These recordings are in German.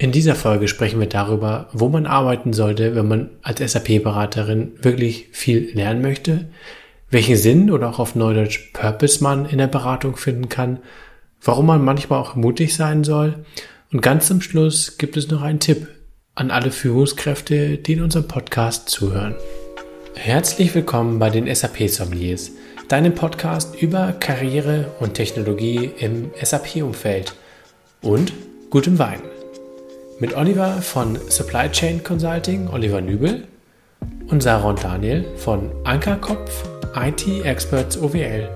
In dieser Folge sprechen wir darüber, wo man arbeiten sollte, wenn man als SAP-Beraterin wirklich viel lernen möchte, welchen Sinn oder auch auf Neudeutsch Purpose man in der Beratung finden kann, warum man manchmal auch mutig sein soll. Und ganz zum Schluss gibt es noch einen Tipp an alle Führungskräfte, die in unserem Podcast zuhören. Herzlich willkommen bei den SAP-Sommeliers, deinem Podcast über Karriere und Technologie im SAP-Umfeld und gutem Wein mit Oliver von Supply Chain Consulting, Oliver Nübel und Sarah und Daniel von Ankerkopf IT Experts OWL.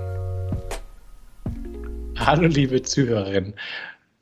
Hallo liebe Zuhörerinnen.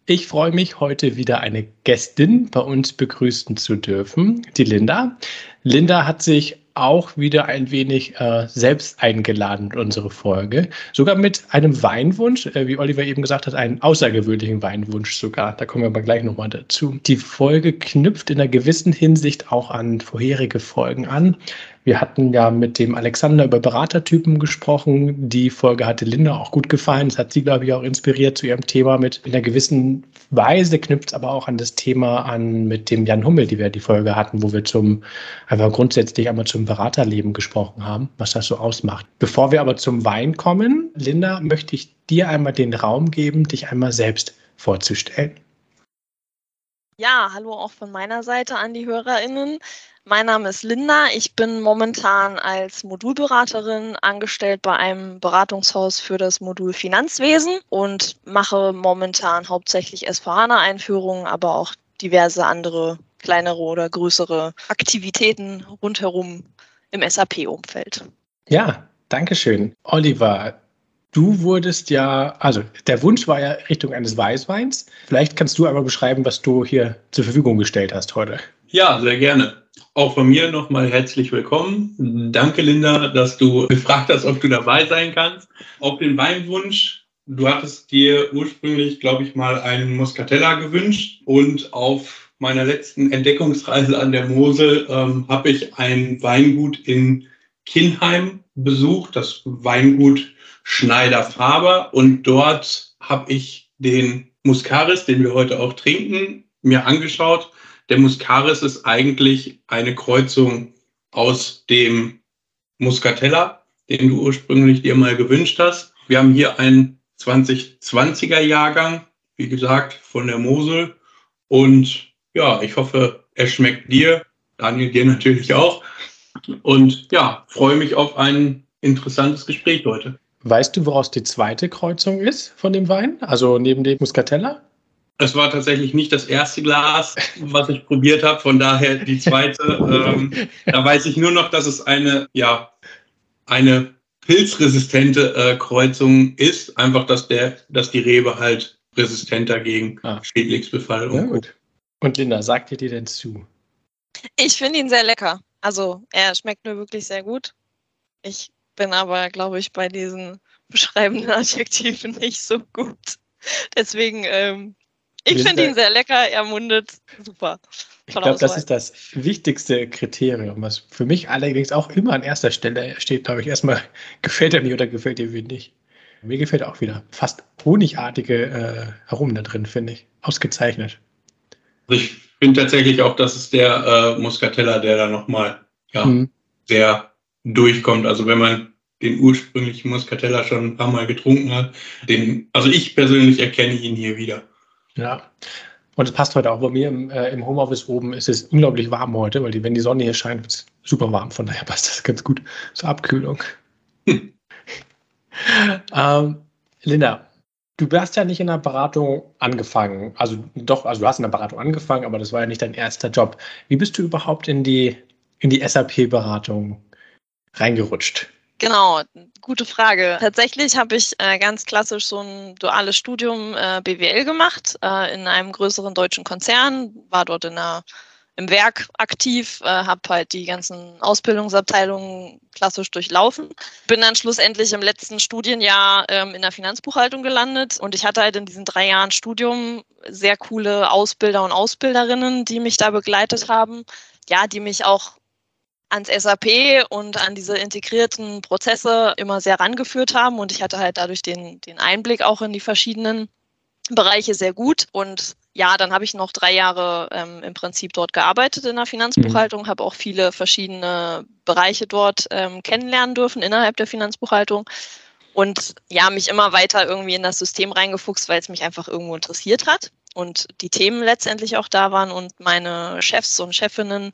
Ich freue mich, heute wieder eine Gästin bei uns begrüßen zu dürfen, die Linda. Linda hat sich auch wieder ein wenig äh, selbst eingeladen in unsere Folge. Sogar mit einem Weinwunsch, äh, wie Oliver eben gesagt hat, einen außergewöhnlichen Weinwunsch sogar. Da kommen wir aber gleich nochmal dazu. Die Folge knüpft in einer gewissen Hinsicht auch an vorherige Folgen an. Wir hatten ja mit dem Alexander über Beratertypen gesprochen. Die Folge hatte Linda auch gut gefallen. Das hat sie, glaube ich, auch inspiriert zu ihrem Thema mit. In einer gewissen Weise knüpft es aber auch an das Thema an mit dem Jan Hummel, die wir die Folge hatten, wo wir zum, einfach grundsätzlich einmal zum Beraterleben gesprochen haben, was das so ausmacht. Bevor wir aber zum Wein kommen, Linda, möchte ich dir einmal den Raum geben, dich einmal selbst vorzustellen. Ja, hallo auch von meiner Seite an die HörerInnen. Mein Name ist Linda. Ich bin momentan als Modulberaterin angestellt bei einem Beratungshaus für das Modul Finanzwesen und mache momentan hauptsächlich SVHANA-Einführungen, aber auch diverse andere kleinere oder größere Aktivitäten rundherum im SAP-Umfeld. Ja, danke schön. Oliver, du wurdest ja, also der Wunsch war ja Richtung eines Weißweins. Vielleicht kannst du einmal beschreiben, was du hier zur Verfügung gestellt hast heute. Ja, sehr gerne. Auch von mir nochmal herzlich willkommen. Danke, Linda, dass du gefragt hast, ob du dabei sein kannst. Auch den Weinwunsch. Du hattest dir ursprünglich, glaube ich, mal einen Muscatella gewünscht. Und auf meiner letzten Entdeckungsreise an der Mosel ähm, habe ich ein Weingut in Kinheim besucht, das Weingut Schneider Faber. Und dort habe ich den Muscaris, den wir heute auch trinken, mir angeschaut der Muscaris ist eigentlich eine Kreuzung aus dem Muscatella, den du ursprünglich dir mal gewünscht hast. Wir haben hier einen 2020er Jahrgang, wie gesagt, von der Mosel. Und ja, ich hoffe, er schmeckt dir, Daniel dir natürlich auch. Und ja, freue mich auf ein interessantes Gespräch heute. Weißt du, woraus die zweite Kreuzung ist von dem Wein? Also neben dem Muscatella? Es war tatsächlich nicht das erste Glas, was ich probiert habe, von daher die zweite. ähm, da weiß ich nur noch, dass es eine, ja, eine pilzresistente äh, Kreuzung ist. Einfach, dass der, dass die Rebe halt resistenter gegen ah. Schädlingsbefall und ja, gut. Und Linda, sagt ihr dir denn zu? Ich finde ihn sehr lecker. Also er schmeckt mir wirklich sehr gut. Ich bin aber, glaube ich, bei diesen beschreibenden Adjektiven nicht so gut. Deswegen ähm, ich finde ihn sehr lecker, er mundet super. Ich glaube, das ist das wichtigste Kriterium, was für mich allerdings auch immer an erster Stelle steht, glaube ich, erstmal, gefällt er mir oder gefällt er mir nicht. Mir gefällt auch wieder fast honigartige äh, Aromen da drin, finde ich. Ausgezeichnet. Also ich finde tatsächlich auch, dass es der äh, Muscatella, der da nochmal ja, mhm. sehr durchkommt. Also wenn man den ursprünglichen Muscatella schon ein paar Mal getrunken hat, den, also ich persönlich erkenne ihn hier wieder. Ja. Und es passt heute auch bei mir im, äh, im Homeoffice oben. Es ist unglaublich warm heute, weil die, wenn die Sonne hier scheint, wird es super warm. Von daher passt das ganz gut zur Abkühlung. Hm. ähm, Linda, du hast ja nicht in der Beratung angefangen. Also doch, also du hast in der Beratung angefangen, aber das war ja nicht dein erster Job. Wie bist du überhaupt in die, in die SAP-Beratung reingerutscht? Genau, gute Frage. Tatsächlich habe ich äh, ganz klassisch so ein duales Studium äh, BWL gemacht äh, in einem größeren deutschen Konzern, war dort in einer, im Werk aktiv, äh, habe halt die ganzen Ausbildungsabteilungen klassisch durchlaufen. Bin dann schlussendlich im letzten Studienjahr ähm, in der Finanzbuchhaltung gelandet und ich hatte halt in diesen drei Jahren Studium sehr coole Ausbilder und Ausbilderinnen, die mich da begleitet haben, ja, die mich auch ans SAP und an diese integrierten Prozesse immer sehr rangeführt haben. Und ich hatte halt dadurch den, den Einblick auch in die verschiedenen Bereiche sehr gut. Und ja, dann habe ich noch drei Jahre ähm, im Prinzip dort gearbeitet in der Finanzbuchhaltung, mhm. habe auch viele verschiedene Bereiche dort ähm, kennenlernen dürfen innerhalb der Finanzbuchhaltung und ja, mich immer weiter irgendwie in das System reingefuchst, weil es mich einfach irgendwo interessiert hat und die Themen letztendlich auch da waren und meine Chefs und Chefinnen,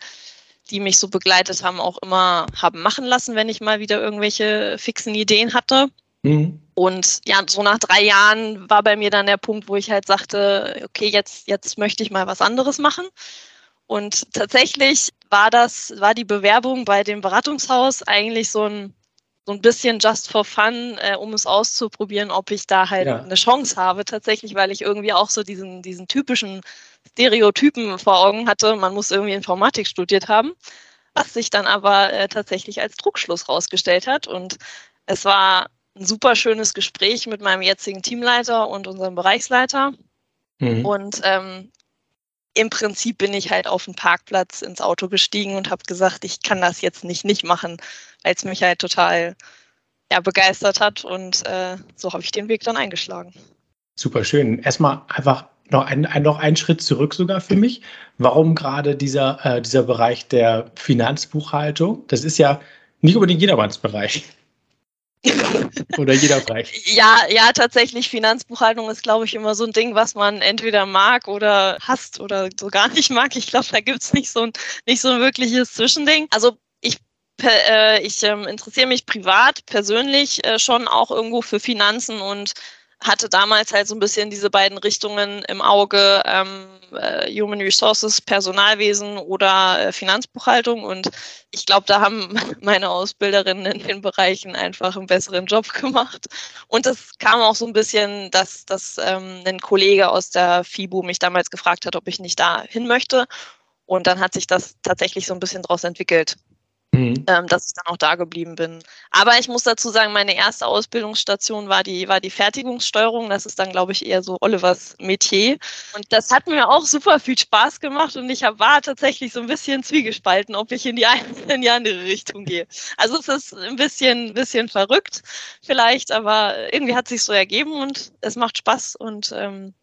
die mich so begleitet haben, auch immer haben machen lassen, wenn ich mal wieder irgendwelche fixen Ideen hatte. Mhm. Und ja, so nach drei Jahren war bei mir dann der Punkt, wo ich halt sagte, okay, jetzt, jetzt möchte ich mal was anderes machen. Und tatsächlich war das, war die Bewerbung bei dem Beratungshaus eigentlich so ein, so ein bisschen just for fun, äh, um es auszuprobieren, ob ich da halt ja. eine Chance habe, tatsächlich, weil ich irgendwie auch so diesen, diesen typischen Stereotypen vor Augen hatte. Man muss irgendwie Informatik studiert haben, was sich dann aber äh, tatsächlich als Druckschluss rausgestellt hat. Und es war ein super schönes Gespräch mit meinem jetzigen Teamleiter und unserem Bereichsleiter. Mhm. Und ähm, im Prinzip bin ich halt auf dem Parkplatz ins Auto gestiegen und habe gesagt, ich kann das jetzt nicht nicht machen, weil es mich halt total ja, begeistert hat. Und äh, so habe ich den Weg dann eingeschlagen. Super schön. Erstmal einfach noch ein, ein, noch einen Schritt zurück sogar für mich. Warum gerade dieser, äh, dieser Bereich der Finanzbuchhaltung? Das ist ja nicht unbedingt jedermanns Bereich. Oder jeder Bereich. Ja, ja, tatsächlich. Finanzbuchhaltung ist, glaube ich, immer so ein Ding, was man entweder mag oder hasst oder so gar nicht mag. Ich glaube, da gibt es nicht so ein, nicht so ein wirkliches Zwischending. Also ich, äh, ich äh, interessiere mich privat, persönlich äh, schon auch irgendwo für Finanzen und hatte damals halt so ein bisschen diese beiden Richtungen im Auge, ähm, äh, Human Resources, Personalwesen oder äh, Finanzbuchhaltung. Und ich glaube, da haben meine Ausbilderinnen in den Bereichen einfach einen besseren Job gemacht. Und es kam auch so ein bisschen, dass, dass ähm, ein Kollege aus der FIBU mich damals gefragt hat, ob ich nicht da hin möchte. Und dann hat sich das tatsächlich so ein bisschen daraus entwickelt mhm. ähm, dass ich dann auch da geblieben bin. Aber ich muss dazu sagen, meine erste Ausbildungsstation war die, war die Fertigungssteuerung. Das ist dann, glaube ich, eher so Olivers Metier. Und das hat mir auch super viel Spaß gemacht und ich hab, war tatsächlich so ein bisschen zwiegespalten, ob ich in die eine oder in die andere Richtung gehe. Also es ist ein bisschen, bisschen verrückt vielleicht, aber irgendwie hat sich so ergeben und es macht Spaß und ähm,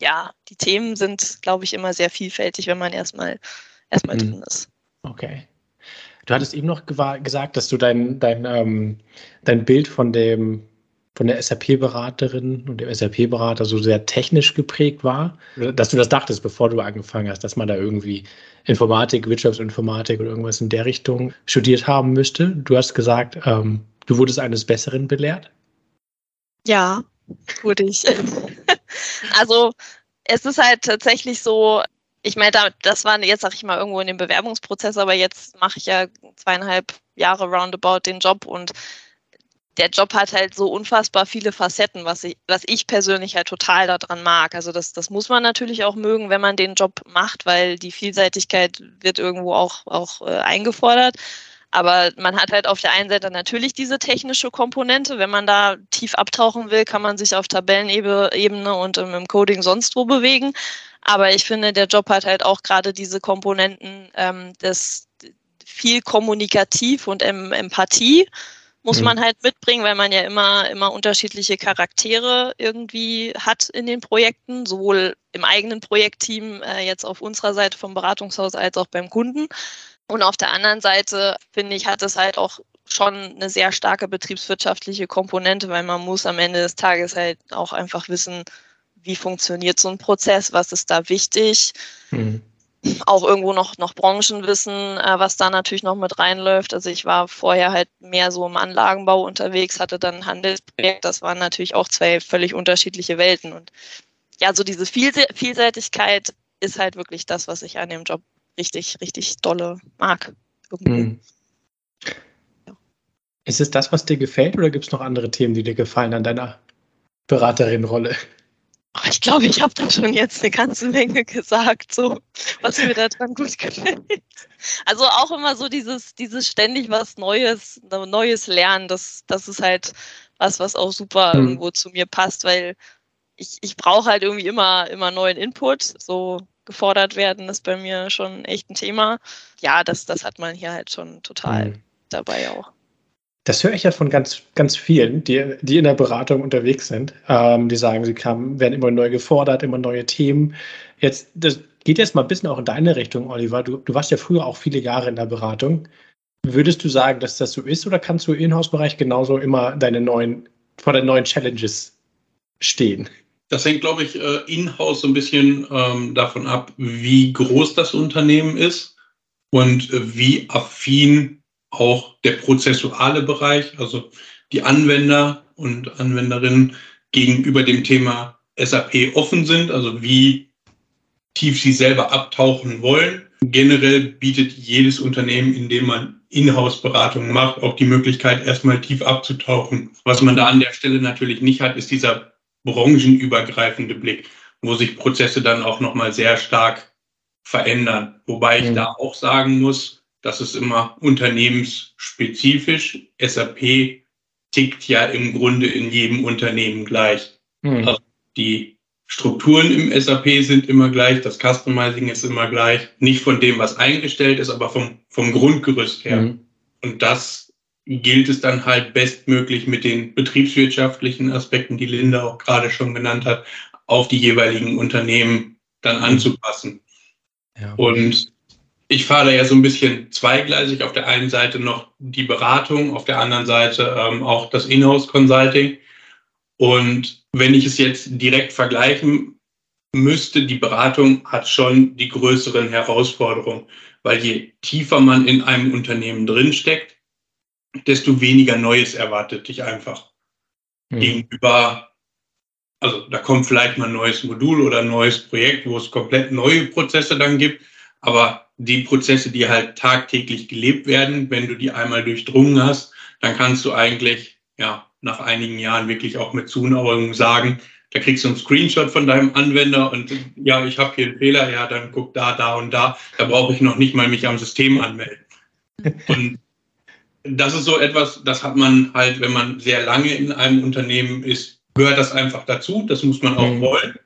ja, die Themen sind, glaube ich, immer sehr vielfältig, wenn man erstmal erstmal mhm. drin ist. Okay. Du hattest eben noch gesagt, dass du dein, dein, ähm, dein Bild von dem von der SAP-Beraterin und dem SAP-Berater so sehr technisch geprägt war, dass du das dachtest, bevor du angefangen hast, dass man da irgendwie Informatik, Wirtschaftsinformatik oder irgendwas in der Richtung studiert haben müsste. Du hast gesagt, ähm, du wurdest eines Besseren belehrt? Ja, wurde ich. also es ist halt tatsächlich so, ich meine, das war jetzt, sag ich mal, irgendwo in dem Bewerbungsprozess, aber jetzt mache ich ja zweieinhalb Jahre roundabout den Job und der Job hat halt so unfassbar viele Facetten, was ich, was ich persönlich halt total daran mag. Also das, das muss man natürlich auch mögen, wenn man den Job macht, weil die Vielseitigkeit wird irgendwo auch, auch äh, eingefordert. Aber man hat halt auf der einen Seite natürlich diese technische Komponente. Wenn man da tief abtauchen will, kann man sich auf Tabellenebene und im Coding sonst wo bewegen. Aber ich finde, der Job hat halt auch gerade diese Komponenten ähm, des viel kommunikativ und em Empathie muss mhm. man halt mitbringen, weil man ja immer, immer unterschiedliche Charaktere irgendwie hat in den Projekten, sowohl im eigenen Projektteam, äh, jetzt auf unserer Seite vom Beratungshaus, als auch beim Kunden. Und auf der anderen Seite, finde ich, hat es halt auch schon eine sehr starke betriebswirtschaftliche Komponente, weil man muss am Ende des Tages halt auch einfach wissen, wie funktioniert so ein Prozess, was ist da wichtig. Mhm. Auch irgendwo noch, noch Branchenwissen, äh, was da natürlich noch mit reinläuft. Also ich war vorher halt mehr so im Anlagenbau unterwegs, hatte dann ein Handelsprojekt. Das waren natürlich auch zwei völlig unterschiedliche Welten. Und ja, so diese Vielseitigkeit ist halt wirklich das, was ich an dem Job richtig, richtig dolle mag. Mhm. Ja. Ist es das, was dir gefällt, oder gibt es noch andere Themen, die dir gefallen an deiner Beraterin-Rolle? Ich glaube, ich habe da schon jetzt eine ganze Menge gesagt, so was mir da dran gut gefällt. Also auch immer so dieses, dieses ständig was Neues, Neues lernen, das, das ist halt was, was auch super mhm. irgendwo zu mir passt, weil ich, ich brauche halt irgendwie immer, immer neuen Input. So gefordert werden, ist bei mir schon echt ein Thema. Ja, das, das hat man hier halt schon total mhm. dabei auch. Das höre ich ja von ganz, ganz vielen, die, die in der Beratung unterwegs sind. Ähm, die sagen, sie kamen, werden immer neu gefordert, immer neue Themen. Jetzt, das geht jetzt mal ein bisschen auch in deine Richtung, Oliver. Du, du warst ja früher auch viele Jahre in der Beratung. Würdest du sagen, dass das so ist oder kannst du im Inhouse-Bereich genauso immer deine neuen, vor den neuen Challenges stehen? Das hängt, glaube ich, äh, in-house so ein bisschen ähm, davon ab, wie groß das Unternehmen ist und äh, wie affin auch der prozessuale Bereich, also die Anwender und Anwenderinnen gegenüber dem Thema SAP offen sind, also wie tief sie selber abtauchen wollen. Generell bietet jedes Unternehmen, in dem man Inhouse-Beratungen macht, auch die Möglichkeit, erstmal tief abzutauchen. Was man da an der Stelle natürlich nicht hat, ist dieser branchenübergreifende Blick, wo sich Prozesse dann auch nochmal sehr stark verändern. Wobei ich mhm. da auch sagen muss, das ist immer unternehmensspezifisch. SAP tickt ja im Grunde in jedem Unternehmen gleich. Mhm. Also die Strukturen im SAP sind immer gleich, das Customizing ist immer gleich. Nicht von dem, was eingestellt ist, aber vom, vom Grundgerüst her. Mhm. Und das gilt es dann halt bestmöglich mit den betriebswirtschaftlichen Aspekten, die Linda auch gerade schon genannt hat, auf die jeweiligen Unternehmen dann mhm. anzupassen. Ja. Und ich fahre da ja so ein bisschen zweigleisig. Auf der einen Seite noch die Beratung, auf der anderen Seite ähm, auch das Inhouse Consulting. Und wenn ich es jetzt direkt vergleichen müsste, die Beratung hat schon die größeren Herausforderungen, weil je tiefer man in einem Unternehmen drinsteckt, desto weniger Neues erwartet dich einfach mhm. gegenüber. Also da kommt vielleicht mal ein neues Modul oder ein neues Projekt, wo es komplett neue Prozesse dann gibt. Aber die Prozesse, die halt tagtäglich gelebt werden, wenn du die einmal durchdrungen hast, dann kannst du eigentlich ja nach einigen Jahren wirklich auch mit Zuneigung sagen, da kriegst du einen Screenshot von deinem Anwender und ja, ich habe hier einen Fehler, ja, dann guck da, da und da. Da brauche ich noch nicht mal mich am System anmelden. Und das ist so etwas, das hat man halt, wenn man sehr lange in einem Unternehmen ist, gehört das einfach dazu. Das muss man auch mhm. wollen.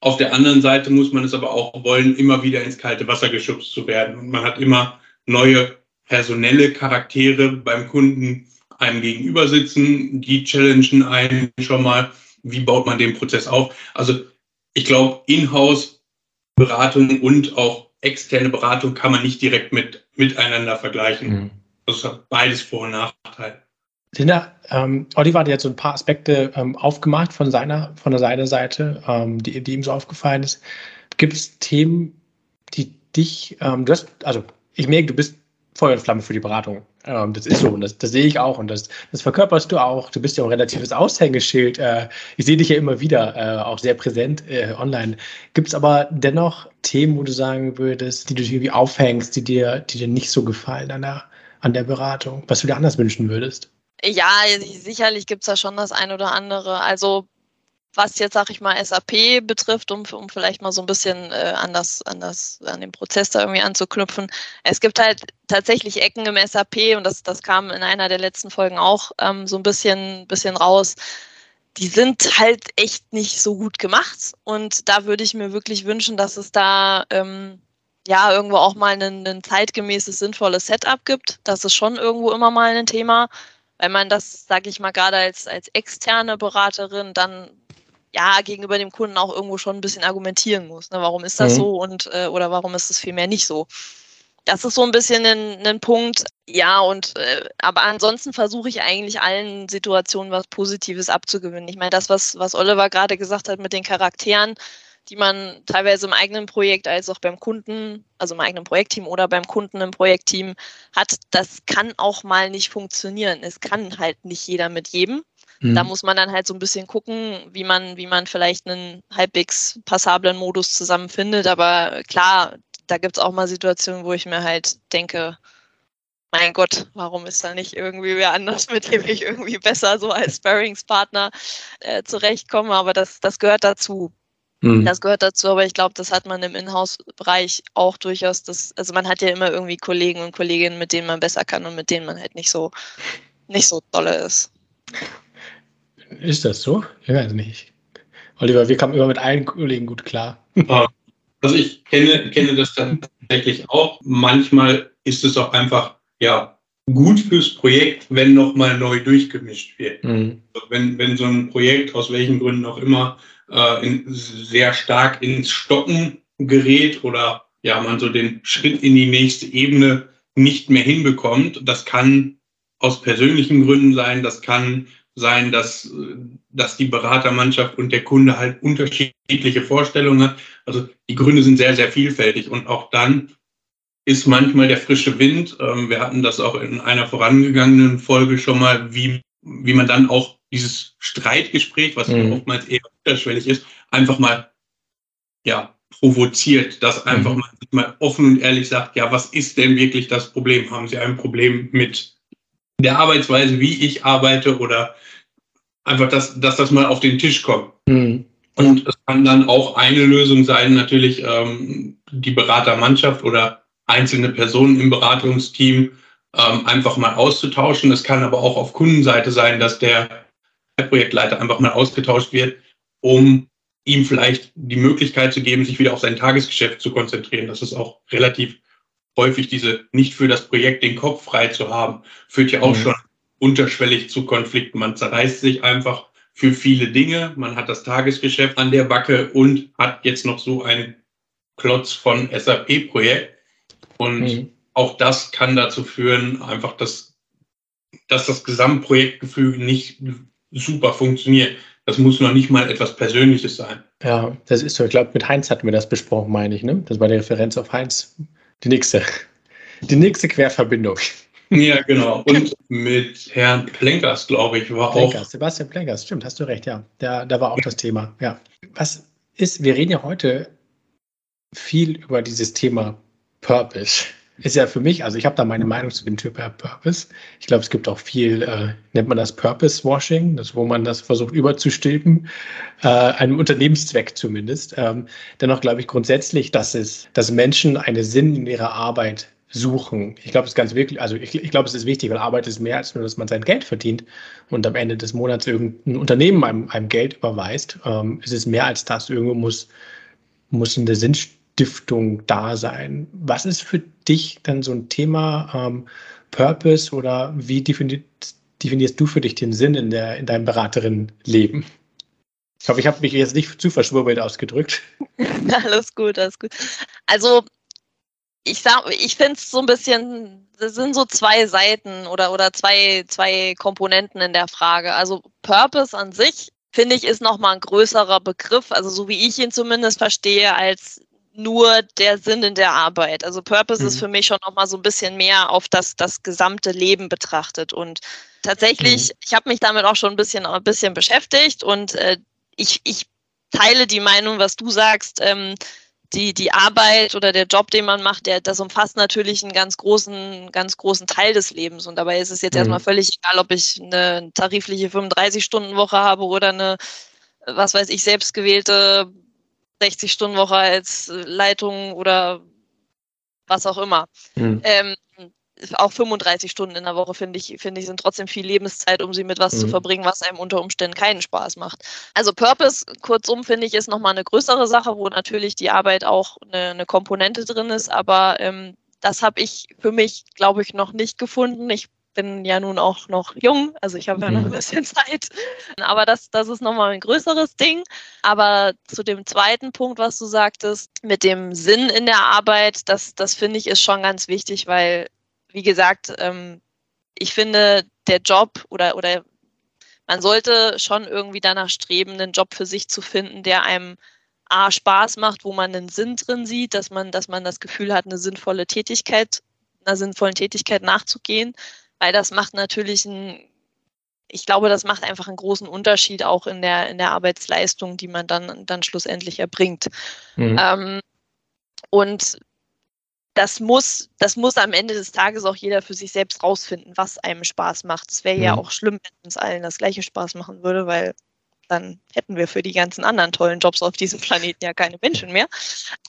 Auf der anderen Seite muss man es aber auch wollen, immer wieder ins kalte Wasser geschubst zu werden. Und man hat immer neue personelle Charaktere beim Kunden einem gegenüber sitzen, die challengen einen schon mal, wie baut man den Prozess auf. Also ich glaube, Inhouse-Beratung und auch externe Beratung kann man nicht direkt mit, miteinander vergleichen. Mhm. Das hat beides Vor- und Nachteile. Linda, ähm, Oliver hat jetzt so ein paar Aspekte ähm, aufgemacht von seiner, von seiner Seite, ähm, die, die ihm so aufgefallen ist. Gibt es Themen, die dich, ähm, du hast, also ich merke, du bist Feuer und Flamme für die Beratung. Ähm, das ist so und das, das sehe ich auch und das, das verkörperst du auch. Du bist ja auch ein relatives Aushängeschild. Äh, ich sehe dich ja immer wieder, äh, auch sehr präsent äh, online. Gibt es aber dennoch Themen, wo du sagen würdest, die du irgendwie aufhängst, die dir, die dir nicht so gefallen an der, an der Beratung, was du dir anders wünschen würdest? Ja, sicherlich gibt es da schon das ein oder andere. Also was jetzt, sag ich mal, SAP betrifft, um, um vielleicht mal so ein bisschen äh, an, das, an, das, an den Prozess da irgendwie anzuknüpfen. Es gibt halt tatsächlich Ecken im SAP und das, das kam in einer der letzten Folgen auch ähm, so ein bisschen, bisschen raus. Die sind halt echt nicht so gut gemacht und da würde ich mir wirklich wünschen, dass es da ähm, ja irgendwo auch mal ein, ein zeitgemäßes, sinnvolles Setup gibt. Das ist schon irgendwo immer mal ein Thema weil man das, sage ich mal, gerade als, als externe Beraterin dann ja gegenüber dem Kunden auch irgendwo schon ein bisschen argumentieren muss. Ne? Warum ist das mhm. so und äh, oder warum ist es vielmehr nicht so? Das ist so ein bisschen ein, ein Punkt. Ja, und äh, aber ansonsten versuche ich eigentlich allen Situationen was Positives abzugewinnen. Ich meine, das, was, was Oliver gerade gesagt hat mit den Charakteren, die man teilweise im eigenen Projekt als auch beim Kunden, also im eigenen Projektteam oder beim Kunden im Projektteam hat, das kann auch mal nicht funktionieren. Es kann halt nicht jeder mit jedem. Mhm. Da muss man dann halt so ein bisschen gucken, wie man, wie man vielleicht einen halbwegs passablen Modus zusammenfindet. Aber klar, da gibt es auch mal Situationen, wo ich mir halt denke, mein Gott, warum ist da nicht irgendwie wer anders, mit dem ich irgendwie besser so als Sparringspartner äh, zurechtkomme? Aber das, das gehört dazu. Mhm. Das gehört dazu, aber ich glaube, das hat man im Inhouse-Bereich auch durchaus. Das, also man hat ja immer irgendwie Kollegen und Kolleginnen, mit denen man besser kann und mit denen man halt nicht so, nicht so dolle ist. Ist das so? Ich weiß nicht. Oliver, wir kamen immer mit allen Kollegen gut klar. Also ich kenne, kenne das tatsächlich auch. Manchmal ist es auch einfach, ja, gut fürs Projekt, wenn nochmal neu durchgemischt wird. Mhm. Wenn, wenn so ein Projekt aus welchen Gründen auch immer äh, in, sehr stark ins Stocken gerät oder ja, man so den Schritt in die nächste Ebene nicht mehr hinbekommt. Das kann aus persönlichen Gründen sein, das kann sein, dass, dass die Beratermannschaft und der Kunde halt unterschiedliche Vorstellungen hat. Also die Gründe sind sehr, sehr vielfältig und auch dann ist manchmal der frische Wind. Ähm, wir hatten das auch in einer vorangegangenen Folge schon mal, wie, wie man dann auch dieses Streitgespräch, was mhm. oftmals eher unterschwellig ist, einfach mal ja, provoziert, dass einfach mhm. mal, mal offen und ehrlich sagt, ja, was ist denn wirklich das Problem? Haben Sie ein Problem mit der Arbeitsweise, wie ich arbeite oder einfach, dass, dass das mal auf den Tisch kommt? Mhm. Und es kann dann auch eine Lösung sein, natürlich ähm, die Beratermannschaft oder einzelne Personen im Beratungsteam ähm, einfach mal auszutauschen. Es kann aber auch auf Kundenseite sein, dass der Projektleiter einfach mal ausgetauscht wird, um ihm vielleicht die Möglichkeit zu geben, sich wieder auf sein Tagesgeschäft zu konzentrieren. Das ist auch relativ häufig diese nicht für das Projekt den Kopf frei zu haben, führt ja auch mhm. schon unterschwellig zu Konflikten. Man zerreißt sich einfach für viele Dinge. Man hat das Tagesgeschäft an der Backe und hat jetzt noch so einen Klotz von SAP-Projekt. Und mhm. auch das kann dazu führen, einfach, dass, dass das Gesamtprojektgefüge nicht super funktioniert. Das muss noch nicht mal etwas Persönliches sein. Ja, das ist so. Ich glaube, mit Heinz hatten wir das besprochen, meine ich. Ne? Das war die Referenz auf Heinz. Die nächste. Die nächste Querverbindung. Ja, genau. Und mit Herrn Plenkers, glaube ich, war Plenkers, auch. Sebastian Plenkers, stimmt, hast du recht, ja. Da, da war auch das Thema. Ja. Was ist, wir reden ja heute viel über dieses Thema Purpose ist ja für mich, also ich habe da meine Meinung zu dem Typ Purpose. Ich glaube, es gibt auch viel, äh, nennt man das Purpose Washing, das, wo man das versucht überzustülpen, äh, einem Unternehmenszweck zumindest. Ähm, dennoch glaube ich grundsätzlich, dass es, dass Menschen einen Sinn in ihrer Arbeit suchen. Ich glaube, es ist ganz wirklich, also ich, ich glaube, es ist wichtig, weil Arbeit ist mehr als nur, dass man sein Geld verdient und am Ende des Monats irgendein Unternehmen einem, einem Geld überweist. Ähm, es ist mehr als das. Irgendwo muss, muss eine Sinn Stiftung da sein. Was ist für dich dann so ein Thema ähm, Purpose oder wie definiert, definierst du für dich den Sinn in, der, in deinem Beraterinnenleben? Ich hoffe, ich habe mich jetzt nicht zu verschwurbelt ausgedrückt. alles gut, alles gut. Also ich ich finde es so ein bisschen, das sind so zwei Seiten oder, oder zwei, zwei Komponenten in der Frage. Also Purpose an sich, finde ich, ist nochmal ein größerer Begriff, also so wie ich ihn zumindest verstehe, als nur der Sinn in der Arbeit. Also Purpose mhm. ist für mich schon noch mal so ein bisschen mehr auf das, das gesamte Leben betrachtet. Und tatsächlich, mhm. ich habe mich damit auch schon ein bisschen, ein bisschen beschäftigt und äh, ich, ich teile die Meinung, was du sagst. Ähm, die, die Arbeit oder der Job, den man macht, der, das umfasst natürlich einen ganz großen, ganz großen Teil des Lebens. Und dabei ist es jetzt mhm. erstmal völlig egal, ob ich eine tarifliche 35-Stunden-Woche habe oder eine, was weiß ich, selbstgewählte 60-Stunden-Woche als Leitung oder was auch immer. Mhm. Ähm, auch 35 Stunden in der Woche, finde ich, finde ich, sind trotzdem viel Lebenszeit, um sie mit was mhm. zu verbringen, was einem unter Umständen keinen Spaß macht. Also Purpose, kurzum, finde ich, ist nochmal eine größere Sache, wo natürlich die Arbeit auch eine, eine Komponente drin ist, aber ähm, das habe ich für mich, glaube ich, noch nicht gefunden. Ich bin ja nun auch noch jung, also ich habe ja noch ein mhm. bisschen Zeit. Aber das, das ist nochmal ein größeres Ding. Aber zu dem zweiten Punkt, was du sagtest, mit dem Sinn in der Arbeit, das, das finde ich ist schon ganz wichtig, weil, wie gesagt, ähm, ich finde, der Job oder, oder man sollte schon irgendwie danach streben, einen Job für sich zu finden, der einem A, Spaß macht, wo man einen Sinn drin sieht, dass man, dass man das Gefühl hat, eine sinnvolle Tätigkeit, einer sinnvollen Tätigkeit nachzugehen weil das macht natürlich ein, ich glaube, das macht einfach einen großen Unterschied auch in der, in der Arbeitsleistung, die man dann, dann schlussendlich erbringt. Mhm. Ähm, und das muss, das muss am Ende des Tages auch jeder für sich selbst rausfinden, was einem Spaß macht. Es wäre mhm. ja auch schlimm, wenn uns allen das gleiche Spaß machen würde, weil dann hätten wir für die ganzen anderen tollen Jobs auf diesem Planeten ja keine Menschen mehr.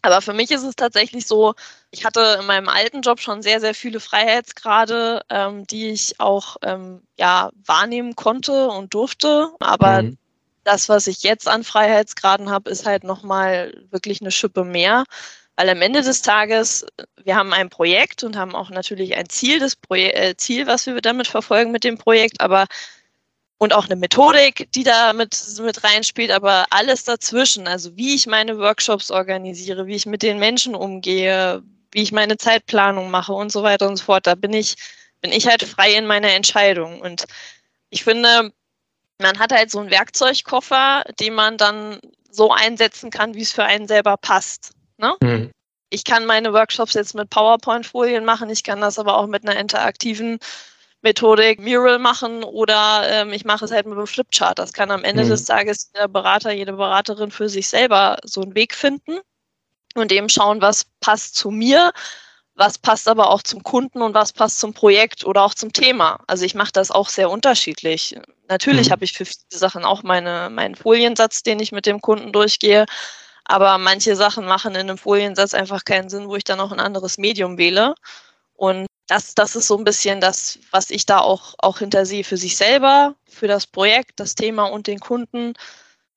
Aber für mich ist es tatsächlich so, ich hatte in meinem alten Job schon sehr, sehr viele Freiheitsgrade, ähm, die ich auch ähm, ja, wahrnehmen konnte und durfte. Aber mhm. das, was ich jetzt an Freiheitsgraden habe, ist halt nochmal wirklich eine Schippe mehr. Weil am Ende des Tages, wir haben ein Projekt und haben auch natürlich ein Ziel, das Proje äh, Ziel, was wir damit verfolgen mit dem Projekt, aber und auch eine Methodik, die da mit, mit reinspielt, aber alles dazwischen, also wie ich meine Workshops organisiere, wie ich mit den Menschen umgehe, wie ich meine Zeitplanung mache und so weiter und so fort, da bin ich, bin ich halt frei in meiner Entscheidung. Und ich finde, man hat halt so einen Werkzeugkoffer, den man dann so einsetzen kann, wie es für einen selber passt. Ne? Mhm. Ich kann meine Workshops jetzt mit PowerPoint-Folien machen, ich kann das aber auch mit einer interaktiven Methodik Mural machen oder ähm, ich mache es halt mit einem Flipchart. Das kann am Ende mhm. des Tages der Berater, jede Beraterin für sich selber so einen Weg finden und eben schauen, was passt zu mir, was passt aber auch zum Kunden und was passt zum Projekt oder auch zum Thema. Also ich mache das auch sehr unterschiedlich. Natürlich mhm. habe ich für viele Sachen auch meine, meinen Foliensatz, den ich mit dem Kunden durchgehe. Aber manche Sachen machen in einem Foliensatz einfach keinen Sinn, wo ich dann auch ein anderes Medium wähle. Und das, das ist so ein bisschen das, was ich da auch, auch hintersehe für sich selber, für das Projekt, das Thema und den Kunden,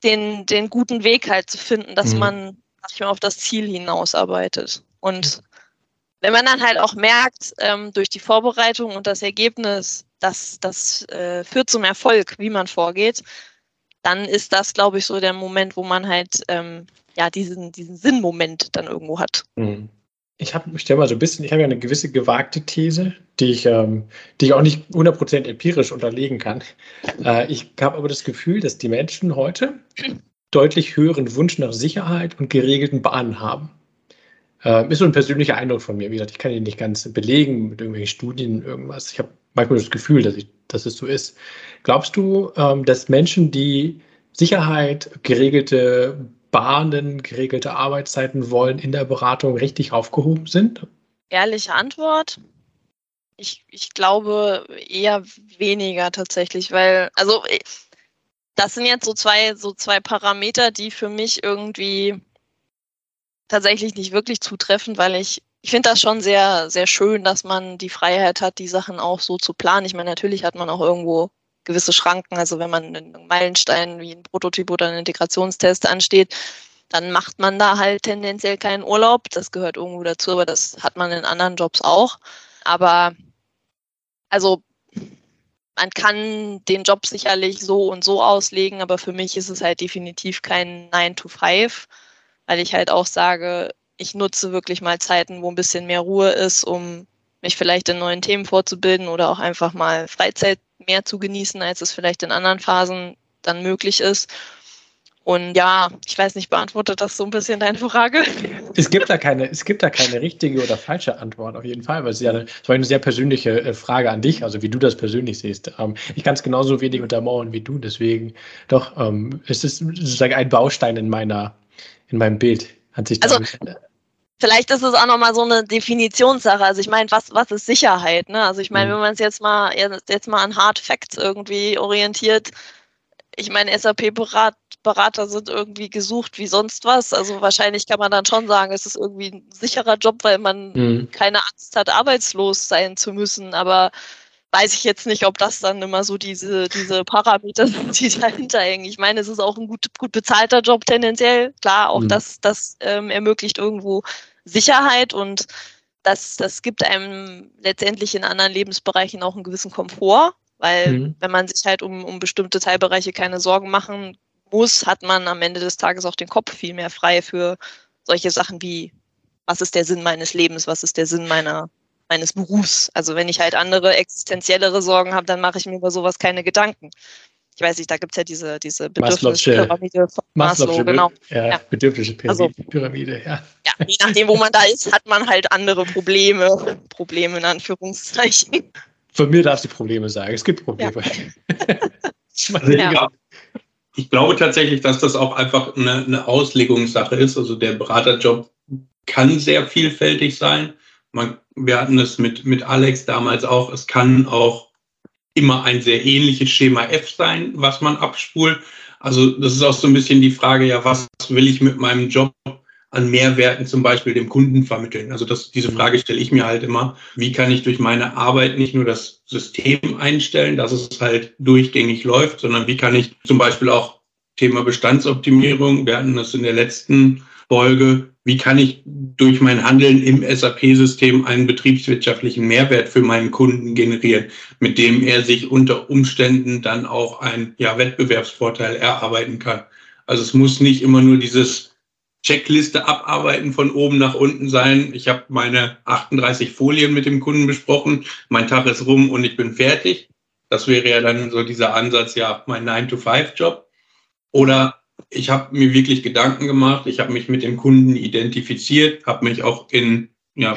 den, den guten Weg halt zu finden, dass mhm. man manchmal auf das Ziel hinausarbeitet. Und wenn man dann halt auch merkt, ähm, durch die Vorbereitung und das Ergebnis, dass das äh, führt zum Erfolg, wie man vorgeht, dann ist das, glaube ich, so der Moment, wo man halt ähm, ja diesen, diesen Sinnmoment dann irgendwo hat. Mhm ich habe ja mal so ein bisschen, ich habe ja eine gewisse gewagte These, die ich, ähm, die ich auch nicht 100% empirisch unterlegen kann. Äh, ich habe aber das Gefühl, dass die Menschen heute deutlich höheren Wunsch nach Sicherheit und geregelten Bahnen haben. Äh, ist so ein persönlicher Eindruck von mir. Wie gesagt, ich kann ihn nicht ganz belegen mit irgendwelchen Studien, irgendwas. Ich habe manchmal das Gefühl, dass, ich, dass es so ist. Glaubst du, ähm, dass Menschen, die Sicherheit, geregelte Bahnen, geregelte Arbeitszeiten wollen, in der Beratung richtig aufgehoben sind? Ehrliche Antwort. Ich, ich glaube eher weniger tatsächlich, weil, also das sind jetzt so zwei, so zwei Parameter, die für mich irgendwie tatsächlich nicht wirklich zutreffen, weil ich, ich finde das schon sehr, sehr schön, dass man die Freiheit hat, die Sachen auch so zu planen. Ich meine, natürlich hat man auch irgendwo gewisse Schranken. Also wenn man einen Meilenstein wie ein Prototyp oder ein Integrationstest ansteht, dann macht man da halt tendenziell keinen Urlaub. Das gehört irgendwo dazu, aber das hat man in anderen Jobs auch. Aber also man kann den Job sicherlich so und so auslegen, aber für mich ist es halt definitiv kein 9 to 5, weil ich halt auch sage, ich nutze wirklich mal Zeiten, wo ein bisschen mehr Ruhe ist, um mich vielleicht in neuen Themen vorzubilden oder auch einfach mal Freizeit mehr zu genießen, als es vielleicht in anderen Phasen dann möglich ist. Und ja, ich weiß nicht, beantwortet das so ein bisschen deine Frage? Es gibt da keine, es gibt da keine richtige oder falsche Antwort auf jeden Fall, weil es ja eine, es war eine sehr persönliche äh, Frage an dich, also wie du das persönlich siehst. Ähm, ich kann es genauso wenig untermauern wie du, deswegen doch, ähm, es ist sozusagen ein Baustein in meiner, in meinem Bild. Hat sich also, Vielleicht ist es auch nochmal so eine Definitionssache. Also ich meine, was, was ist Sicherheit? Ne? Also ich meine, mhm. wenn man es jetzt mal jetzt mal an Hard Facts irgendwie orientiert, ich meine, SAP-Berater sind irgendwie gesucht wie sonst was. Also wahrscheinlich kann man dann schon sagen, es ist irgendwie ein sicherer Job, weil man mhm. keine Angst hat, arbeitslos sein zu müssen. Aber weiß ich jetzt nicht, ob das dann immer so diese, diese Parameter sind, die dahinter hängen. Ich meine, es ist auch ein gut, gut bezahlter Job tendenziell. Klar, auch mhm. das, das ähm, ermöglicht irgendwo Sicherheit und das, das gibt einem letztendlich in anderen Lebensbereichen auch einen gewissen Komfort, weil mhm. wenn man sich halt um, um bestimmte Teilbereiche keine Sorgen machen muss, hat man am Ende des Tages auch den Kopf viel mehr frei für solche Sachen wie, was ist der Sinn meines Lebens, was ist der Sinn meiner, meines Berufs. Also wenn ich halt andere existenziellere Sorgen habe, dann mache ich mir über sowas keine Gedanken ich weiß nicht, da gibt es ja diese, diese Bedürfnispyramide von Maslow, genau. Ja, ja. Bedürfnisse also, Pyramide, ja. Ja, je nachdem, wo man da ist, hat man halt andere Probleme. Probleme in Anführungszeichen. Von mir darfst du Probleme sagen. Es gibt Probleme. Ja. also ja. Ich glaube tatsächlich, dass das auch einfach eine, eine Auslegungssache ist. Also der Beraterjob kann sehr vielfältig sein. Man, wir hatten es mit, mit Alex damals auch. Es kann auch immer ein sehr ähnliches Schema F sein, was man abspult. Also das ist auch so ein bisschen die Frage, ja, was will ich mit meinem Job an Mehrwerten zum Beispiel dem Kunden vermitteln? Also das, diese Frage stelle ich mir halt immer. Wie kann ich durch meine Arbeit nicht nur das System einstellen, dass es halt durchgängig läuft, sondern wie kann ich zum Beispiel auch Thema Bestandsoptimierung, wir hatten das in der letzten folge, wie kann ich durch mein Handeln im SAP-System einen betriebswirtschaftlichen Mehrwert für meinen Kunden generieren, mit dem er sich unter Umständen dann auch einen ja, Wettbewerbsvorteil erarbeiten kann. Also es muss nicht immer nur dieses Checkliste abarbeiten von oben nach unten sein. Ich habe meine 38 Folien mit dem Kunden besprochen, mein Tag ist rum und ich bin fertig. Das wäre ja dann so dieser Ansatz, ja, mein 9-to-5-Job. Oder ich habe mir wirklich Gedanken gemacht, ich habe mich mit dem Kunden identifiziert, habe mich auch in ja,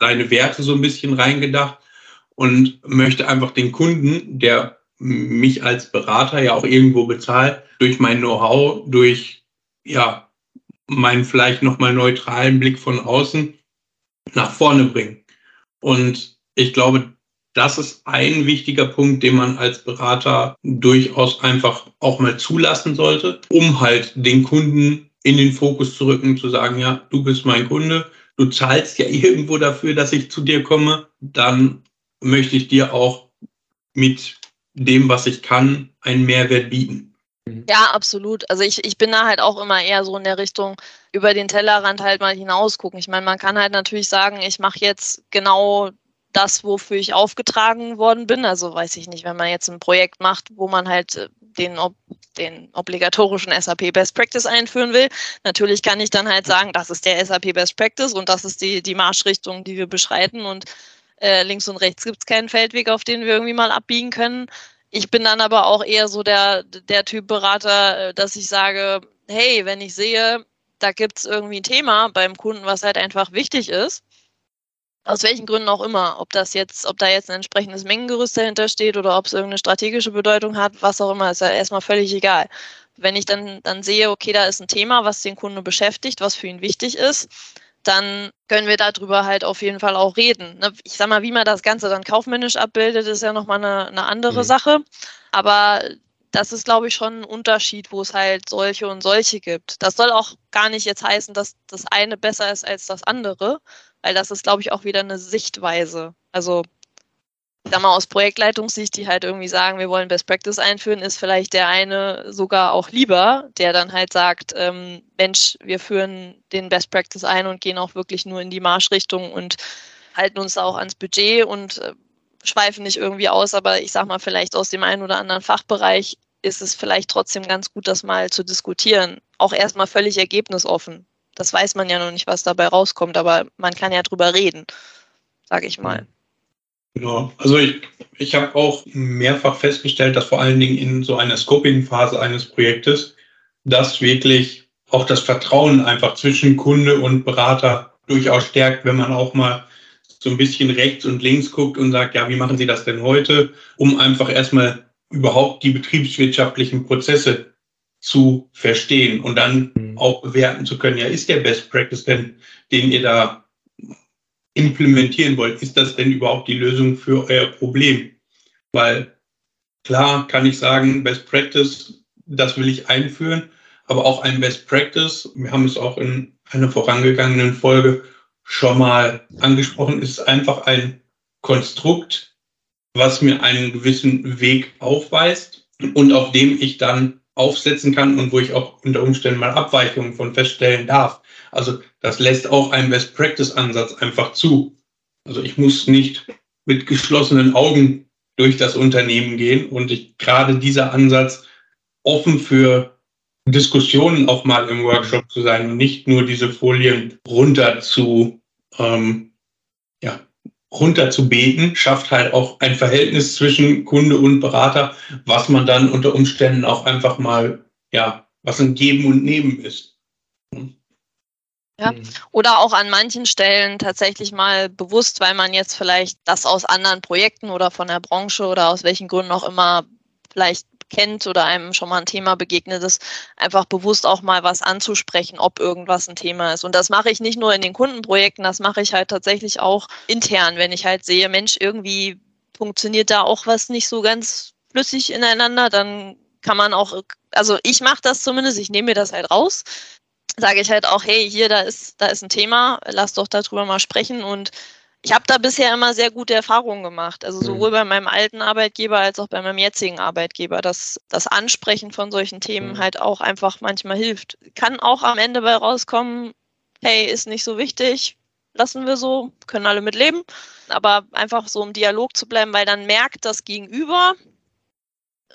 seine Werte so ein bisschen reingedacht und möchte einfach den Kunden, der mich als Berater ja auch irgendwo bezahlt, durch mein Know-how, durch ja, meinen vielleicht nochmal neutralen Blick von außen nach vorne bringen. Und ich glaube, das ist ein wichtiger Punkt, den man als Berater durchaus einfach auch mal zulassen sollte, um halt den Kunden in den Fokus zu rücken, zu sagen, ja, du bist mein Kunde, du zahlst ja irgendwo dafür, dass ich zu dir komme, dann möchte ich dir auch mit dem, was ich kann, einen Mehrwert bieten. Ja, absolut. Also ich, ich bin da halt auch immer eher so in der Richtung, über den Tellerrand halt mal hinausgucken. Ich meine, man kann halt natürlich sagen, ich mache jetzt genau das, wofür ich aufgetragen worden bin. Also weiß ich nicht, wenn man jetzt ein Projekt macht, wo man halt äh, den, den obligatorischen SAP Best Practice einführen will. Natürlich kann ich dann halt sagen, das ist der SAP Best Practice und das ist die, die Marschrichtung, die wir beschreiten und äh, links und rechts gibt es keinen Feldweg, auf den wir irgendwie mal abbiegen können. Ich bin dann aber auch eher so der, der Typ Berater, äh, dass ich sage, hey, wenn ich sehe, da gibt es irgendwie ein Thema beim Kunden, was halt einfach wichtig ist, aus welchen Gründen auch immer, ob das jetzt, ob da jetzt ein entsprechendes Mengengerüst dahinter steht oder ob es irgendeine strategische Bedeutung hat, was auch immer, ist ja erstmal völlig egal. Wenn ich dann, dann sehe, okay, da ist ein Thema, was den Kunden beschäftigt, was für ihn wichtig ist, dann können wir darüber halt auf jeden Fall auch reden. Ne? Ich sag mal, wie man das Ganze dann kaufmännisch abbildet, ist ja nochmal eine, eine andere mhm. Sache. Aber das ist, glaube ich, schon ein Unterschied, wo es halt solche und solche gibt. Das soll auch gar nicht jetzt heißen, dass das eine besser ist als das andere, weil das ist, glaube ich, auch wieder eine Sichtweise. Also, ich sag mal, aus Projektleitungssicht, die halt irgendwie sagen, wir wollen Best Practice einführen, ist vielleicht der eine sogar auch lieber, der dann halt sagt, ähm, Mensch, wir führen den Best Practice ein und gehen auch wirklich nur in die Marschrichtung und halten uns auch ans Budget und äh, schweifen nicht irgendwie aus, aber ich sag mal, vielleicht aus dem einen oder anderen Fachbereich ist es vielleicht trotzdem ganz gut, das mal zu diskutieren. Auch erstmal völlig ergebnisoffen das weiß man ja noch nicht, was dabei rauskommt, aber man kann ja drüber reden, sage ich mal. Genau. Also ich, ich habe auch mehrfach festgestellt, dass vor allen Dingen in so einer Scoping-Phase eines Projektes, dass wirklich auch das Vertrauen einfach zwischen Kunde und Berater durchaus stärkt, wenn man auch mal so ein bisschen rechts und links guckt und sagt, ja, wie machen Sie das denn heute, um einfach erstmal überhaupt die betriebswirtschaftlichen Prozesse zu verstehen und dann mhm. auch bewerten zu können, ja, ist der Best Practice denn, den ihr da implementieren wollt, ist das denn überhaupt die Lösung für euer Problem? Weil klar kann ich sagen, Best Practice, das will ich einführen, aber auch ein Best Practice, wir haben es auch in einer vorangegangenen Folge schon mal angesprochen, ist einfach ein Konstrukt, was mir einen gewissen Weg aufweist und auf dem ich dann aufsetzen kann und wo ich auch unter Umständen mal Abweichungen von feststellen darf. Also das lässt auch einen Best-Practice-Ansatz einfach zu. Also ich muss nicht mit geschlossenen Augen durch das Unternehmen gehen und ich gerade dieser Ansatz offen für Diskussionen auch mal im Workshop zu sein und nicht nur diese Folien runter zu ähm, runterzubeten, schafft halt auch ein Verhältnis zwischen Kunde und Berater, was man dann unter Umständen auch einfach mal, ja, was ein Geben und Nehmen ist. Ja, oder auch an manchen Stellen tatsächlich mal bewusst, weil man jetzt vielleicht das aus anderen Projekten oder von der Branche oder aus welchen Gründen auch immer vielleicht kennt oder einem schon mal ein Thema begegnet ist, einfach bewusst auch mal was anzusprechen, ob irgendwas ein Thema ist. Und das mache ich nicht nur in den Kundenprojekten, das mache ich halt tatsächlich auch intern, wenn ich halt sehe, Mensch, irgendwie funktioniert da auch was nicht so ganz flüssig ineinander, dann kann man auch, also ich mache das zumindest, ich nehme mir das halt raus, sage ich halt auch, hey, hier, da ist, da ist ein Thema, lass doch darüber mal sprechen und ich habe da bisher immer sehr gute Erfahrungen gemacht. Also sowohl mhm. bei meinem alten Arbeitgeber als auch bei meinem jetzigen Arbeitgeber, dass das Ansprechen von solchen Themen mhm. halt auch einfach manchmal hilft. Kann auch am Ende bei rauskommen, hey, ist nicht so wichtig, lassen wir so, können alle mit leben. Aber einfach so im Dialog zu bleiben, weil dann merkt das Gegenüber,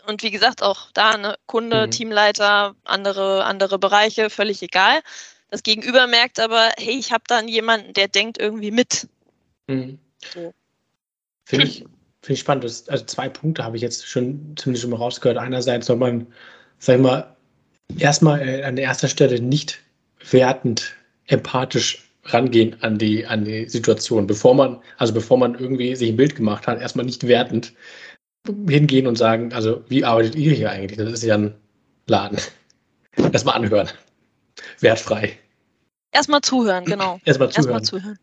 und wie gesagt, auch da, ne, Kunde, mhm. Teamleiter, andere, andere Bereiche, völlig egal. Das Gegenüber merkt aber, hey, ich habe da jemanden, der denkt irgendwie mit. Mhm. So. Finde ich, find ich spannend. Das, also zwei Punkte habe ich jetzt schon zumindest schon mal rausgehört. Einerseits soll man, sag ich mal, erstmal äh, an erster Stelle nicht wertend, empathisch rangehen an die, an die Situation, bevor man, also bevor man irgendwie sich ein Bild gemacht hat, erstmal nicht wertend hingehen und sagen, also wie arbeitet ihr hier eigentlich? Das ist ja ein Laden. Erstmal anhören. Wertfrei. Erstmal zuhören, genau. Erstmal zuhören. Erstmal zuhören.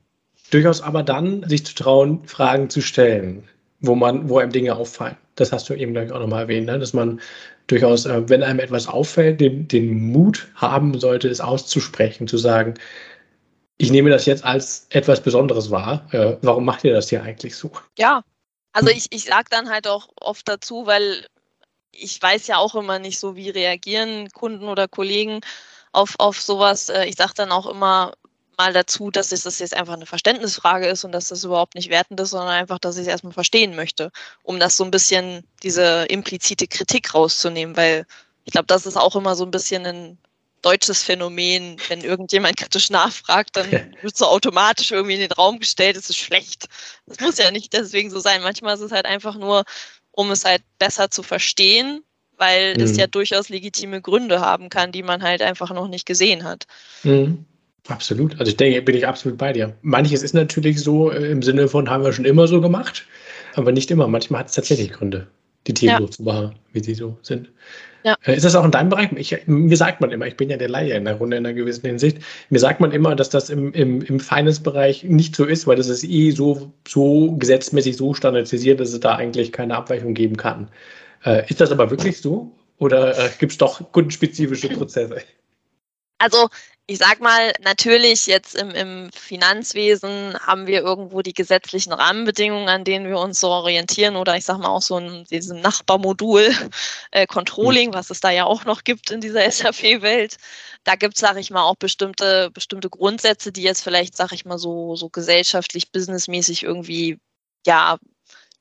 Durchaus aber dann sich zu trauen, Fragen zu stellen, wo man, wo einem Dinge auffallen. Das hast du eben, ich, auch nochmal erwähnt, ne? dass man durchaus, äh, wenn einem etwas auffällt, den, den Mut haben sollte, es auszusprechen, zu sagen, ich nehme das jetzt als etwas Besonderes wahr. Äh, warum macht ihr das hier eigentlich so? Ja, also ich, ich sage dann halt auch oft dazu, weil ich weiß ja auch immer nicht so, wie reagieren Kunden oder Kollegen auf, auf sowas. Äh, ich sage dann auch immer mal dazu, dass es das jetzt einfach eine Verständnisfrage ist und dass das überhaupt nicht wertend ist, sondern einfach, dass ich es erstmal verstehen möchte, um das so ein bisschen diese implizite Kritik rauszunehmen, weil ich glaube, das ist auch immer so ein bisschen ein deutsches Phänomen, wenn irgendjemand kritisch nachfragt, dann wird so automatisch irgendwie in den Raum gestellt, es ist schlecht. Das muss ja nicht deswegen so sein. Manchmal ist es halt einfach nur, um es halt besser zu verstehen, weil mhm. es ja durchaus legitime Gründe haben kann, die man halt einfach noch nicht gesehen hat. Mhm. Absolut. Also ich denke, bin ich absolut bei dir. Manches ist natürlich so äh, im Sinne von, haben wir schon immer so gemacht, aber nicht immer. Manchmal hat es tatsächlich Gründe, die Themen ja. so zu machen, wie sie so sind. Ja. Äh, ist das auch in deinem Bereich? Ich, mir sagt man immer, ich bin ja der Laie in der Runde in einer gewissen Hinsicht, mir sagt man immer, dass das im, im, im Finance-Bereich nicht so ist, weil das ist eh so, so gesetzmäßig so standardisiert, dass es da eigentlich keine Abweichung geben kann. Äh, ist das aber wirklich so? Oder äh, gibt es doch kundenspezifische Prozesse? Also ich sag mal, natürlich jetzt im, im Finanzwesen haben wir irgendwo die gesetzlichen Rahmenbedingungen, an denen wir uns so orientieren oder ich sag mal auch so in diesem Nachbarmodul äh, Controlling, was es da ja auch noch gibt in dieser SAP-Welt. Da gibt es, sag ich mal, auch bestimmte, bestimmte Grundsätze, die jetzt vielleicht, sag ich mal, so, so gesellschaftlich, businessmäßig irgendwie, ja,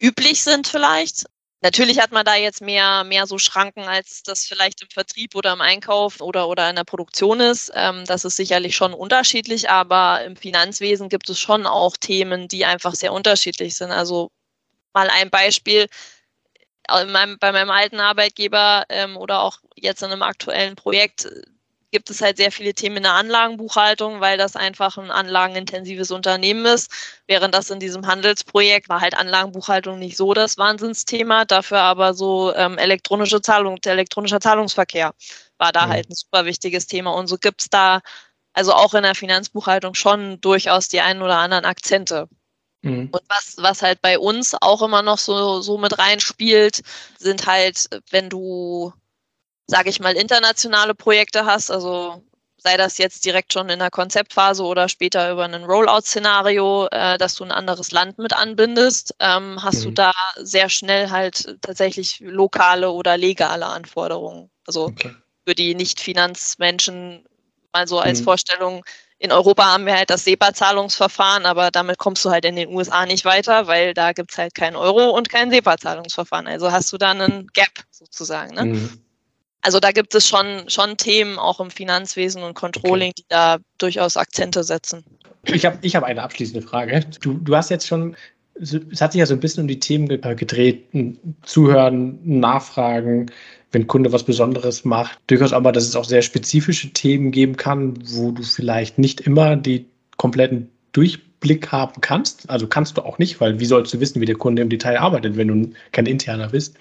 üblich sind vielleicht. Natürlich hat man da jetzt mehr, mehr so Schranken, als das vielleicht im Vertrieb oder im Einkauf oder, oder in der Produktion ist. Ähm, das ist sicherlich schon unterschiedlich, aber im Finanzwesen gibt es schon auch Themen, die einfach sehr unterschiedlich sind. Also mal ein Beispiel. Meinem, bei meinem alten Arbeitgeber ähm, oder auch jetzt in einem aktuellen Projekt gibt es halt sehr viele Themen in der Anlagenbuchhaltung, weil das einfach ein anlagenintensives Unternehmen ist. Während das in diesem Handelsprojekt war halt Anlagenbuchhaltung nicht so das Wahnsinnsthema, dafür aber so ähm, elektronische Zahlung, elektronischer Zahlungsverkehr war da mhm. halt ein super wichtiges Thema. Und so gibt es da also auch in der Finanzbuchhaltung schon durchaus die einen oder anderen Akzente. Mhm. Und was, was halt bei uns auch immer noch so, so mit reinspielt, sind halt, wenn du sage ich mal, internationale Projekte hast, also sei das jetzt direkt schon in der Konzeptphase oder später über ein Rollout-Szenario, äh, dass du ein anderes Land mit anbindest, ähm, hast mhm. du da sehr schnell halt tatsächlich lokale oder legale Anforderungen. Also okay. für die Nicht-Finanzmenschen mal so als mhm. Vorstellung, in Europa haben wir halt das SEPA-Zahlungsverfahren, aber damit kommst du halt in den USA nicht weiter, weil da gibt es halt kein Euro und kein SEPA-Zahlungsverfahren. Also hast du da einen Gap sozusagen. Ne? Mhm. Also da gibt es schon, schon Themen auch im Finanzwesen und Controlling, okay. die da durchaus Akzente setzen. Ich habe ich hab eine abschließende Frage. Du, du hast jetzt schon, es hat sich ja so ein bisschen um die Themen gedreht, zuhören, nachfragen, wenn Kunde was Besonderes macht. Durchaus aber, dass es auch sehr spezifische Themen geben kann, wo du vielleicht nicht immer die kompletten Durchblick haben kannst. Also kannst du auch nicht, weil wie sollst du wissen, wie der Kunde im Detail arbeitet, wenn du kein interner bist.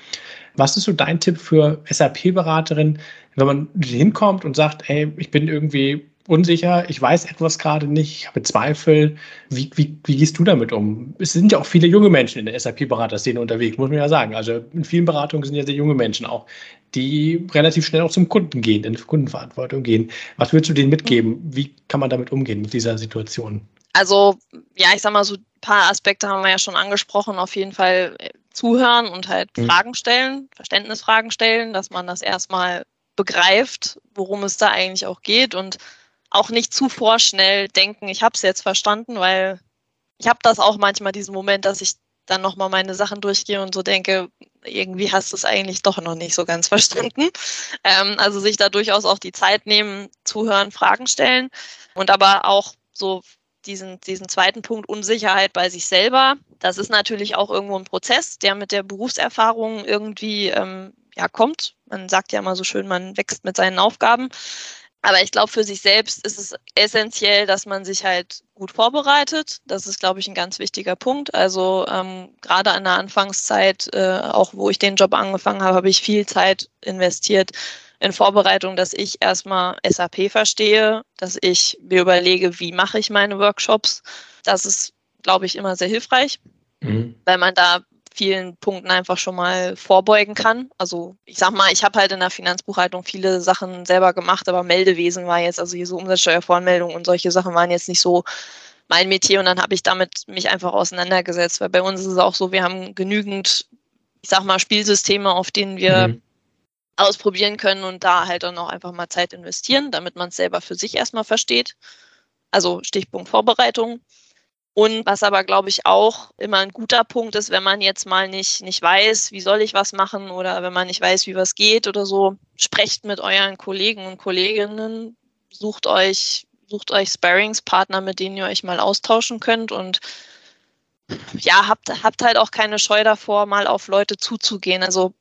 Was ist so dein Tipp für SAP-Beraterin, wenn man hinkommt und sagt, hey, ich bin irgendwie unsicher, ich weiß etwas gerade nicht, ich habe Zweifel. Wie, wie, wie gehst du damit um? Es sind ja auch viele junge Menschen in der SAP-Beraterszene unterwegs, muss man ja sagen. Also in vielen Beratungen sind ja sehr junge Menschen auch, die relativ schnell auch zum Kunden gehen, in Kundenverantwortung gehen. Was würdest du denen mitgeben? Wie kann man damit umgehen mit dieser Situation? Also, ja, ich sag mal, so ein paar Aspekte haben wir ja schon angesprochen. Auf jeden Fall äh, zuhören und halt mhm. Fragen stellen, Verständnisfragen stellen, dass man das erstmal begreift, worum es da eigentlich auch geht und auch nicht zu vorschnell denken, ich habe es jetzt verstanden, weil ich habe das auch manchmal diesen Moment, dass ich dann nochmal meine Sachen durchgehe und so denke, irgendwie hast du es eigentlich doch noch nicht so ganz verstanden. Ähm, also sich da durchaus auch die Zeit nehmen, zuhören, Fragen stellen und aber auch so diesen, diesen zweiten Punkt Unsicherheit bei sich selber. Das ist natürlich auch irgendwo ein Prozess, der mit der Berufserfahrung irgendwie ähm, ja, kommt. Man sagt ja immer so schön, man wächst mit seinen Aufgaben. Aber ich glaube, für sich selbst ist es essentiell, dass man sich halt gut vorbereitet. Das ist, glaube ich, ein ganz wichtiger Punkt. Also ähm, gerade an der Anfangszeit, äh, auch wo ich den Job angefangen habe, habe ich viel Zeit investiert in Vorbereitung, dass ich erstmal SAP verstehe, dass ich mir überlege, wie mache ich meine Workshops. Das ist, glaube ich, immer sehr hilfreich, mhm. weil man da vielen Punkten einfach schon mal vorbeugen kann. Also ich sag mal, ich habe halt in der Finanzbuchhaltung viele Sachen selber gemacht, aber Meldewesen war jetzt, also hier so Umsatzsteuervoranmeldung und solche Sachen waren jetzt nicht so mein Metier und dann habe ich damit mich einfach auseinandergesetzt, weil bei uns ist es auch so, wir haben genügend, ich sag mal, Spielsysteme, auf denen wir mhm. Ausprobieren können und da halt dann auch einfach mal Zeit investieren, damit man es selber für sich erstmal versteht. Also Stichpunkt Vorbereitung. Und was aber, glaube ich, auch immer ein guter Punkt ist, wenn man jetzt mal nicht, nicht weiß, wie soll ich was machen oder wenn man nicht weiß, wie was geht oder so, sprecht mit euren Kollegen und Kolleginnen, sucht euch, sucht euch Sparringspartner, mit denen ihr euch mal austauschen könnt und ja, habt, habt halt auch keine Scheu davor, mal auf Leute zuzugehen. Also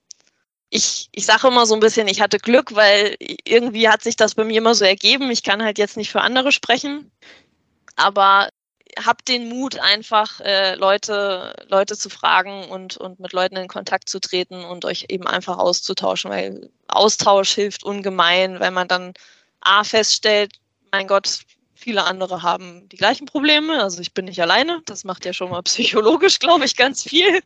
ich, ich sage immer so ein bisschen, ich hatte Glück, weil irgendwie hat sich das bei mir immer so ergeben. Ich kann halt jetzt nicht für andere sprechen. Aber habt den Mut, einfach äh, Leute, Leute zu fragen und, und mit Leuten in Kontakt zu treten und euch eben einfach auszutauschen, weil Austausch hilft ungemein, weil man dann A feststellt, mein Gott, viele andere haben die gleichen Probleme. Also ich bin nicht alleine. Das macht ja schon mal psychologisch, glaube ich, ganz viel.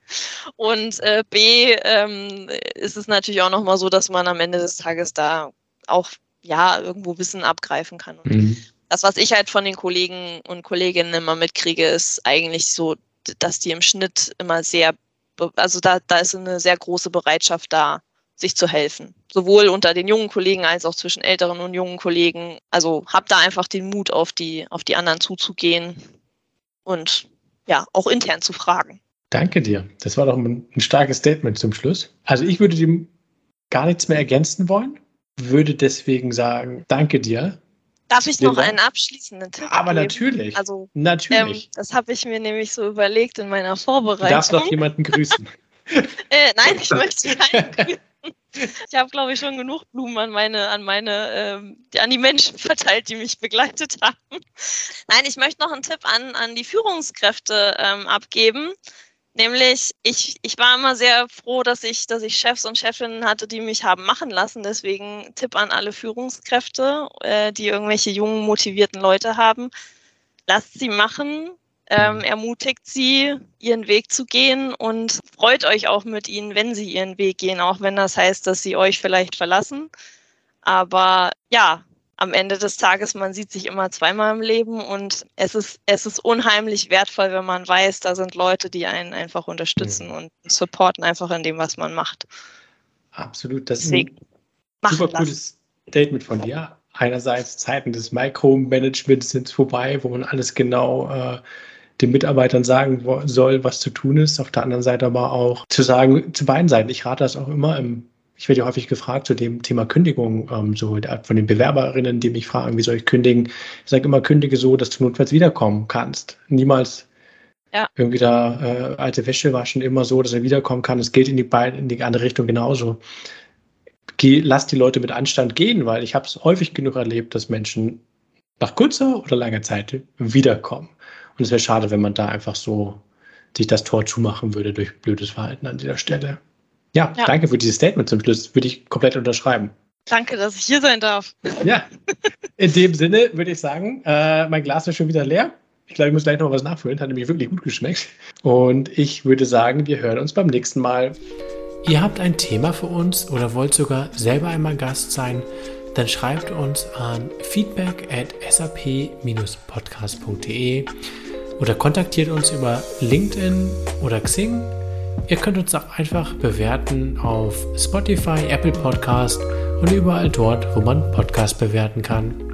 Und äh, B ähm, ist es natürlich auch nochmal so, dass man am Ende des Tages da auch ja irgendwo Wissen abgreifen kann. Mhm das, was ich halt von den Kollegen und Kolleginnen immer mitkriege, ist eigentlich so, dass die im Schnitt immer sehr, also da, da ist eine sehr große Bereitschaft da, sich zu helfen. Sowohl unter den jungen Kollegen als auch zwischen älteren und jungen Kollegen. Also habt da einfach den Mut, auf die, auf die anderen zuzugehen und ja, auch intern zu fragen. Danke dir. Das war doch ein, ein starkes Statement zum Schluss. Also ich würde dem gar nichts mehr ergänzen wollen, würde deswegen sagen, danke dir Darf ich noch einen abschließenden Tipp Aber geben? natürlich. Also, natürlich. Ähm, das habe ich mir nämlich so überlegt in meiner Vorbereitung. Du darfst noch jemanden grüßen. äh, nein, ich möchte keinen grüßen. Ich habe, glaube ich, schon genug Blumen an meine, an meine, ähm, an die Menschen verteilt, die mich begleitet haben. Nein, ich möchte noch einen Tipp an, an die Führungskräfte ähm, abgeben. Nämlich, ich, ich war immer sehr froh, dass ich, dass ich Chefs und Chefinnen hatte, die mich haben machen lassen. Deswegen Tipp an alle Führungskräfte, äh, die irgendwelche jungen, motivierten Leute haben. Lasst sie machen, ähm, ermutigt sie, ihren Weg zu gehen und freut euch auch mit ihnen, wenn sie ihren Weg gehen, auch wenn das heißt, dass sie euch vielleicht verlassen. Aber ja, am Ende des Tages, man sieht sich immer zweimal im Leben und es ist, es ist unheimlich wertvoll, wenn man weiß, da sind Leute, die einen einfach unterstützen mhm. und supporten einfach in dem, was man macht. Absolut, das Deswegen ist ein super cooles Statement von dir. Einerseits Zeiten des Micromanagements sind vorbei, wo man alles genau äh, den Mitarbeitern sagen soll, was zu tun ist. Auf der anderen Seite aber auch zu sagen, zu beiden Seiten. Ich rate das auch immer im ich werde ja häufig gefragt zu dem Thema Kündigung, ähm, so von den Bewerberinnen, die mich fragen, wie soll ich kündigen? Ich sage immer, kündige so, dass du notfalls wiederkommen kannst. Niemals ja. irgendwie da äh, alte Wäsche waschen, immer so, dass er wiederkommen kann. Es gilt in die, beide, in die andere Richtung genauso. Geh, lass die Leute mit Anstand gehen, weil ich habe es häufig genug erlebt, dass Menschen nach kurzer oder langer Zeit wiederkommen. Und es wäre schade, wenn man da einfach so sich das Tor zumachen würde durch blödes Verhalten an dieser Stelle. Ja, ja, danke für dieses Statement zum Schluss. Würde ich komplett unterschreiben. Danke, dass ich hier sein darf. Ja, in dem Sinne würde ich sagen, äh, mein Glas ist schon wieder leer. Ich glaube, ich muss gleich noch was nachfüllen. Hat nämlich wirklich gut geschmeckt. Und ich würde sagen, wir hören uns beim nächsten Mal. Ihr habt ein Thema für uns oder wollt sogar selber einmal Gast sein? dann schreibt uns an feedback at sap-podcast.de oder kontaktiert uns über LinkedIn oder Xing. Ihr könnt uns auch einfach bewerten auf Spotify, Apple Podcast und überall dort, wo man Podcast bewerten kann.